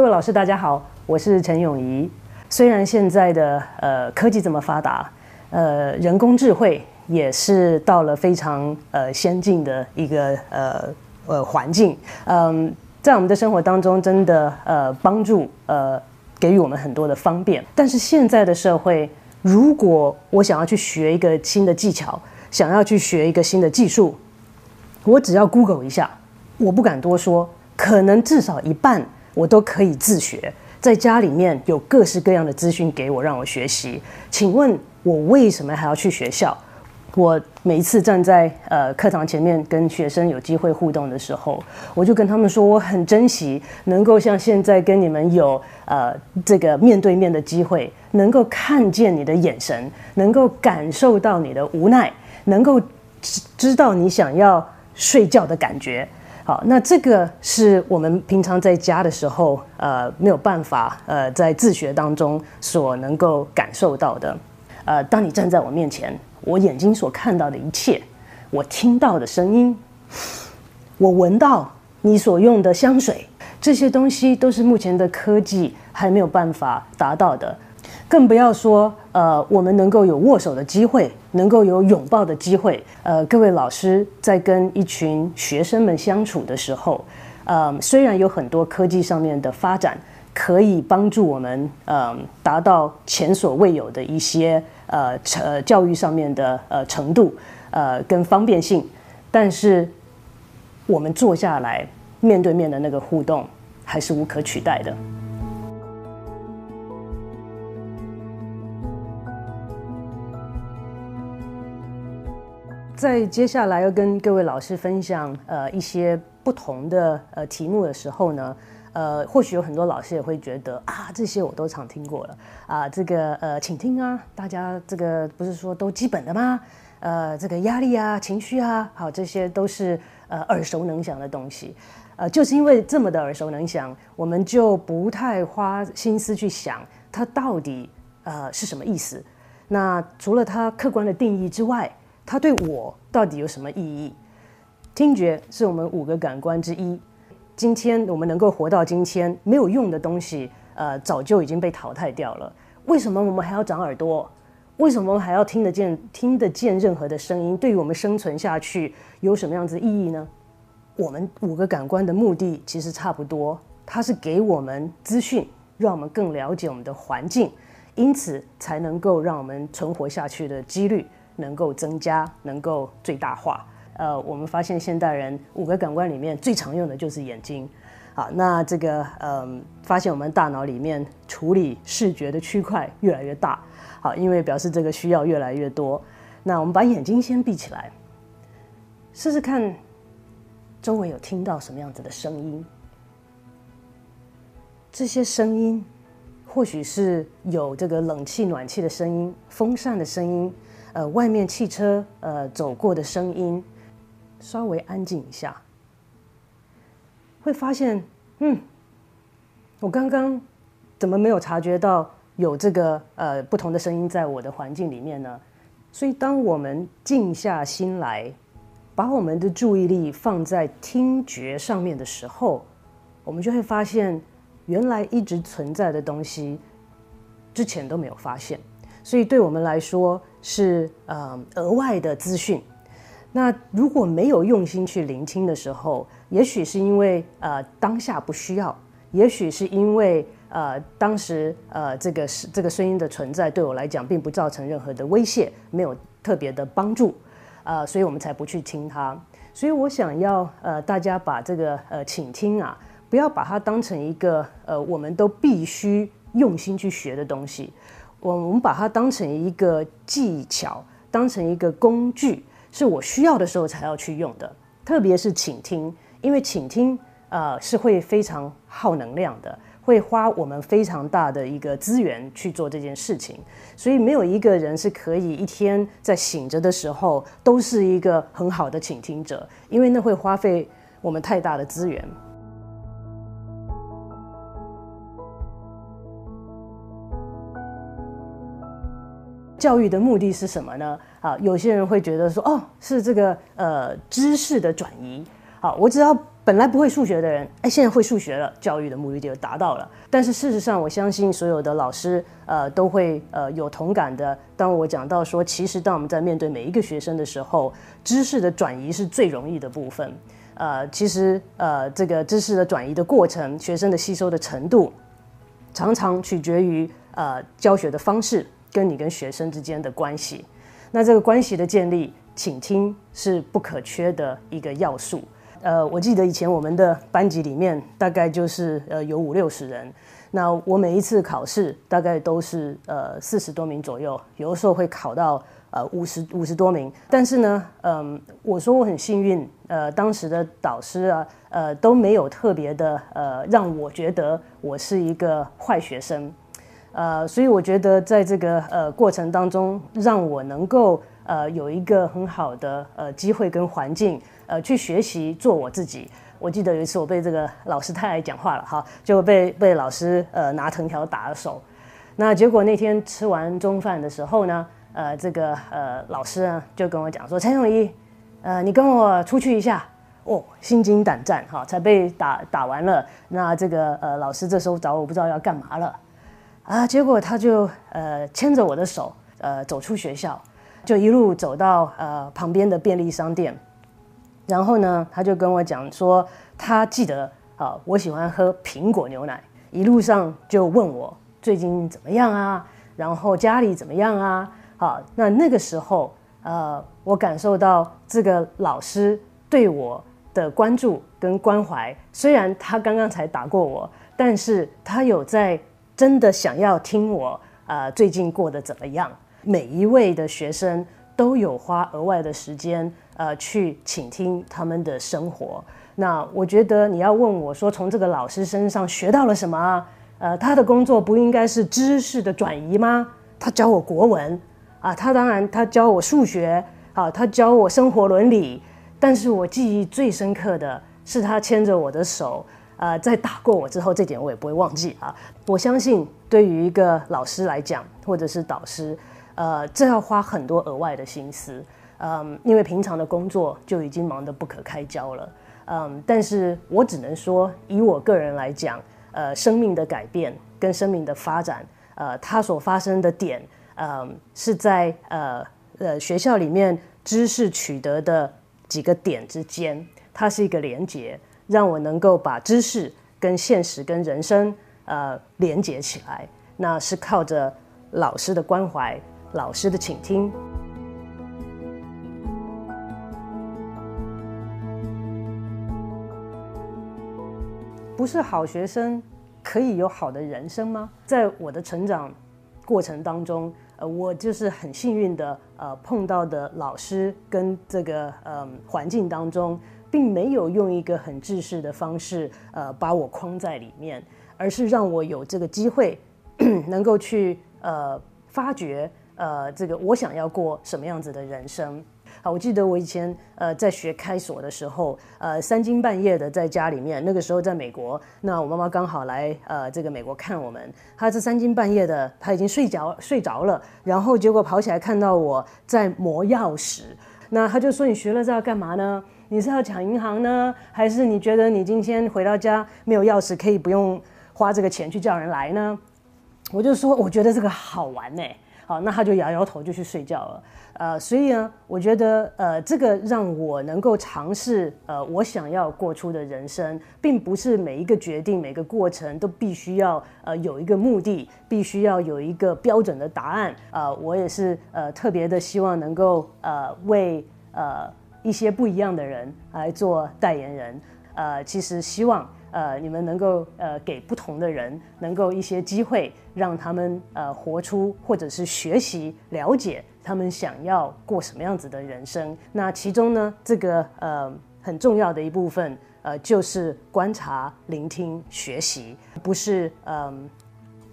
各位老师，大家好，我是陈永怡。虽然现在的呃科技这么发达，呃人工智慧也是到了非常呃先进的一个呃呃环境，嗯，在我们的生活当中真的呃帮助呃给予我们很多的方便。但是现在的社会，如果我想要去学一个新的技巧，想要去学一个新的技术，我只要 Google 一下，我不敢多说，可能至少一半我都可以自学。在家里面有各式各样的资讯给我，让我学习。请问我为什么还要去学校？我每一次站在呃课堂前面跟学生有机会互动的时候，我就跟他们说，我很珍惜能够像现在跟你们有呃这个面对面的机会，能够看见你的眼神，能够感受到你的无奈，能够知知道你想要睡觉的感觉。好，那这个是我们平常在家的时候，呃，没有办法，呃，在自学当中所能够感受到的。呃，当你站在我面前，我眼睛所看到的一切，我听到的声音，我闻到你所用的香水，这些东西都是目前的科技还没有办法达到的。更不要说，呃，我们能够有握手的机会，能够有拥抱的机会。呃，各位老师在跟一群学生们相处的时候，呃，虽然有很多科技上面的发展可以帮助我们，呃，达到前所未有的一些呃呃教育上面的呃程度，呃，跟方便性，但是我们坐下来面对面的那个互动还是无可取代的。在接下来要跟各位老师分享呃一些不同的呃题目的时候呢，呃，或许有很多老师也会觉得啊，这些我都常听过了啊，这个呃，请听啊，大家这个不是说都基本的吗？呃，这个压力啊、情绪啊，好，这些都是呃耳熟能详的东西，呃，就是因为这么的耳熟能详，我们就不太花心思去想它到底呃是什么意思。那除了它客观的定义之外，它对我到底有什么意义？听觉是我们五个感官之一。今天我们能够活到今天，没有用的东西，呃，早就已经被淘汰掉了。为什么我们还要长耳朵？为什么还要听得见、听得见任何的声音？对于我们生存下去有什么样子意义呢？我们五个感官的目的其实差不多，它是给我们资讯，让我们更了解我们的环境，因此才能够让我们存活下去的几率。能够增加，能够最大化。呃，我们发现现代人五个感官里面最常用的就是眼睛。好，那这个嗯，发现我们大脑里面处理视觉的区块越来越大。好，因为表示这个需要越来越多。那我们把眼睛先闭起来，试试看，周围有听到什么样子的声音？这些声音或许是有这个冷气、暖气的声音，风扇的声音。呃，外面汽车呃走过的声音，稍微安静一下，会发现，嗯，我刚刚怎么没有察觉到有这个呃不同的声音在我的环境里面呢？所以，当我们静下心来，把我们的注意力放在听觉上面的时候，我们就会发现，原来一直存在的东西，之前都没有发现。所以，对我们来说。是呃额外的资讯，那如果没有用心去聆听的时候，也许是因为呃当下不需要，也许是因为呃当时呃这个是这个声音的存在对我来讲并不造成任何的威胁，没有特别的帮助，呃，所以我们才不去听它。所以我想要呃大家把这个呃倾听啊，不要把它当成一个呃我们都必须用心去学的东西。我我们把它当成一个技巧，当成一个工具，是我需要的时候才要去用的。特别是倾听，因为倾听呃是会非常耗能量的，会花我们非常大的一个资源去做这件事情。所以没有一个人是可以一天在醒着的时候都是一个很好的倾听者，因为那会花费我们太大的资源。教育的目的是什么呢？啊，有些人会觉得说，哦，是这个呃知识的转移。好，我只要本来不会数学的人，哎，现在会数学了，教育的目的就达到了。但是事实上，我相信所有的老师，呃，都会呃有同感的。当我讲到说，其实当我们在面对每一个学生的时候，知识的转移是最容易的部分。呃，其实呃，这个知识的转移的过程，学生的吸收的程度，常常取决于呃教学的方式跟你跟学生之间的关系。那这个关系的建立，请听是不可缺的一个要素。呃，我记得以前我们的班级里面大概就是呃有五六十人，那我每一次考试大概都是呃四十多名左右，有的时候会考到呃五十五十多名。但是呢，嗯，我说我很幸运，呃，当时的导师啊，呃都没有特别的呃让我觉得我是一个坏学生，呃，所以我觉得在这个呃过程当中，让我能够呃有一个很好的呃机会跟环境。呃，去学习做我自己。我记得有一次我被这个老师太爱讲话了哈，就被被老师呃拿藤条打了手。那结果那天吃完中饭的时候呢，呃，这个呃老师呢就跟我讲说：“陈永一，呃，你跟我出去一下。”哦，心惊胆战哈，才被打打完了。那这个呃老师这时候找我不知道要干嘛了啊，结果他就呃牵着我的手呃走出学校，就一路走到呃旁边的便利商店。然后呢，他就跟我讲说，他记得啊，我喜欢喝苹果牛奶。一路上就问我最近怎么样啊，然后家里怎么样啊？好，那那个时候，呃，我感受到这个老师对我的关注跟关怀。虽然他刚刚才打过我，但是他有在真的想要听我啊，最近过得怎么样？每一位的学生都有花额外的时间。呃，去倾听他们的生活。那我觉得你要问我说，从这个老师身上学到了什么？呃，他的工作不应该是知识的转移吗？他教我国文啊，他当然他教我数学啊，他教我生活伦理。但是我记忆最深刻的是他牵着我的手，呃，在打过我之后，这点我也不会忘记啊。我相信对于一个老师来讲，或者是导师，呃，这要花很多额外的心思。嗯，因为平常的工作就已经忙得不可开交了，嗯，但是我只能说，以我个人来讲，呃，生命的改变跟生命的发展，呃，它所发生的点，嗯，是在呃呃学校里面知识取得的几个点之间，它是一个连接，让我能够把知识跟现实跟人生呃连接起来，那是靠着老师的关怀，老师的倾听。不是好学生可以有好的人生吗？在我的成长过程当中，呃，我就是很幸运的，呃，碰到的老师跟这个呃环境当中，并没有用一个很制式的方式，呃，把我框在里面，而是让我有这个机会，能够去呃发掘，呃，这个我想要过什么样子的人生。好，我记得我以前呃在学开锁的时候，呃三更半夜的在家里面，那个时候在美国，那我妈妈刚好来呃这个美国看我们，她是三更半夜的，她已经睡着睡着了，然后结果跑起来看到我在磨钥匙，那她就说你学了这要干嘛呢？你是要抢银行呢，还是你觉得你今天回到家没有钥匙可以不用花这个钱去叫人来呢？我就说我觉得这个好玩呢。好，那他就摇摇头就去睡觉了。呃，所以呢，我觉得呃，这个让我能够尝试呃，我想要过出的人生，并不是每一个决定、每个过程都必须要呃有一个目的，必须要有一个标准的答案。呃，我也是呃特别的希望能够呃为呃一些不一样的人来做代言人。呃，其实希望。呃，你们能够呃给不同的人能够一些机会，让他们呃活出或者是学习了解他们想要过什么样子的人生。那其中呢，这个呃很重要的一部分呃就是观察、聆听、学习，不是嗯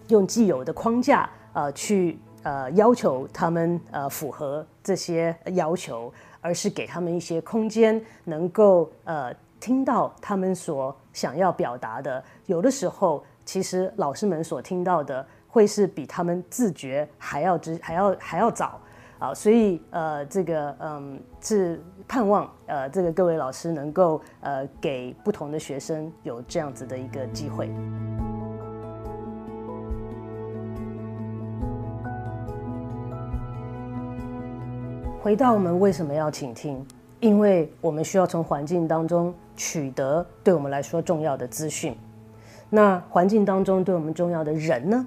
用既有的框架呃去呃要求他们呃符合这些要求，而是给他们一些空间，能够呃。听到他们所想要表达的，有的时候其实老师们所听到的会是比他们自觉还要之还要还要早，啊，所以呃，这个嗯是盼望呃这个各位老师能够呃给不同的学生有这样子的一个机会。回到我们为什么要倾听？因为我们需要从环境当中取得对我们来说重要的资讯。那环境当中对我们重要的人呢？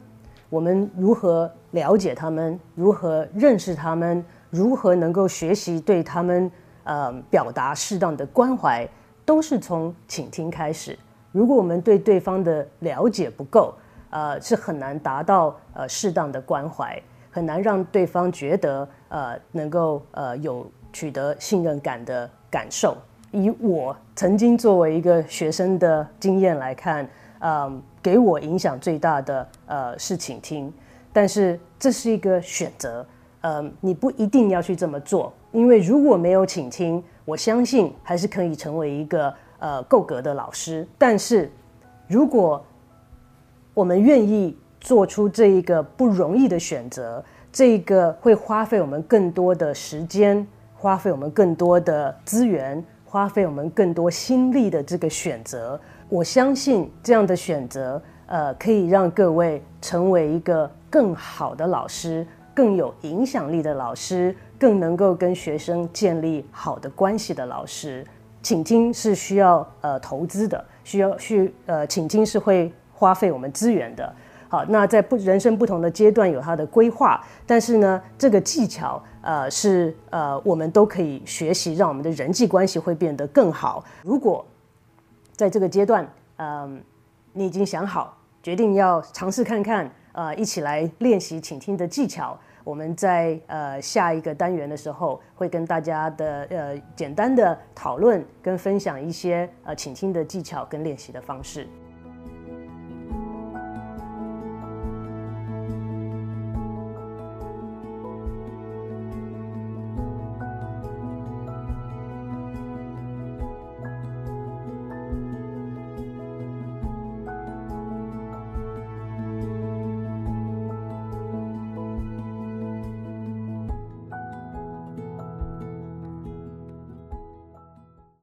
我们如何了解他们？如何认识他们？如何能够学习对他们呃表达适当的关怀？都是从倾听开始。如果我们对对方的了解不够，呃，是很难达到呃适当的关怀，很难让对方觉得呃能够呃有取得信任感的感受。以我曾经作为一个学生的经验来看。嗯，给我影响最大的呃是倾听，但是这是一个选择，嗯，你不一定要去这么做，因为如果没有倾听，我相信还是可以成为一个呃够格的老师。但是如果我们愿意做出这一个不容易的选择，这个会花费我们更多的时间，花费我们更多的资源，花费我们更多心力的这个选择。我相信这样的选择，呃，可以让各位成为一个更好的老师，更有影响力的老师，更能够跟学生建立好的关系的老师。请听是需要呃投资的，需要去呃，请听是会花费我们资源的。好，那在不人生不同的阶段有它的规划，但是呢，这个技巧呃是呃我们都可以学习，让我们的人际关系会变得更好。如果在这个阶段，嗯，你已经想好，决定要尝试看看，呃，一起来练习倾听的技巧。我们在呃下一个单元的时候，会跟大家的呃简单的讨论跟分享一些呃倾听的技巧跟练习的方式。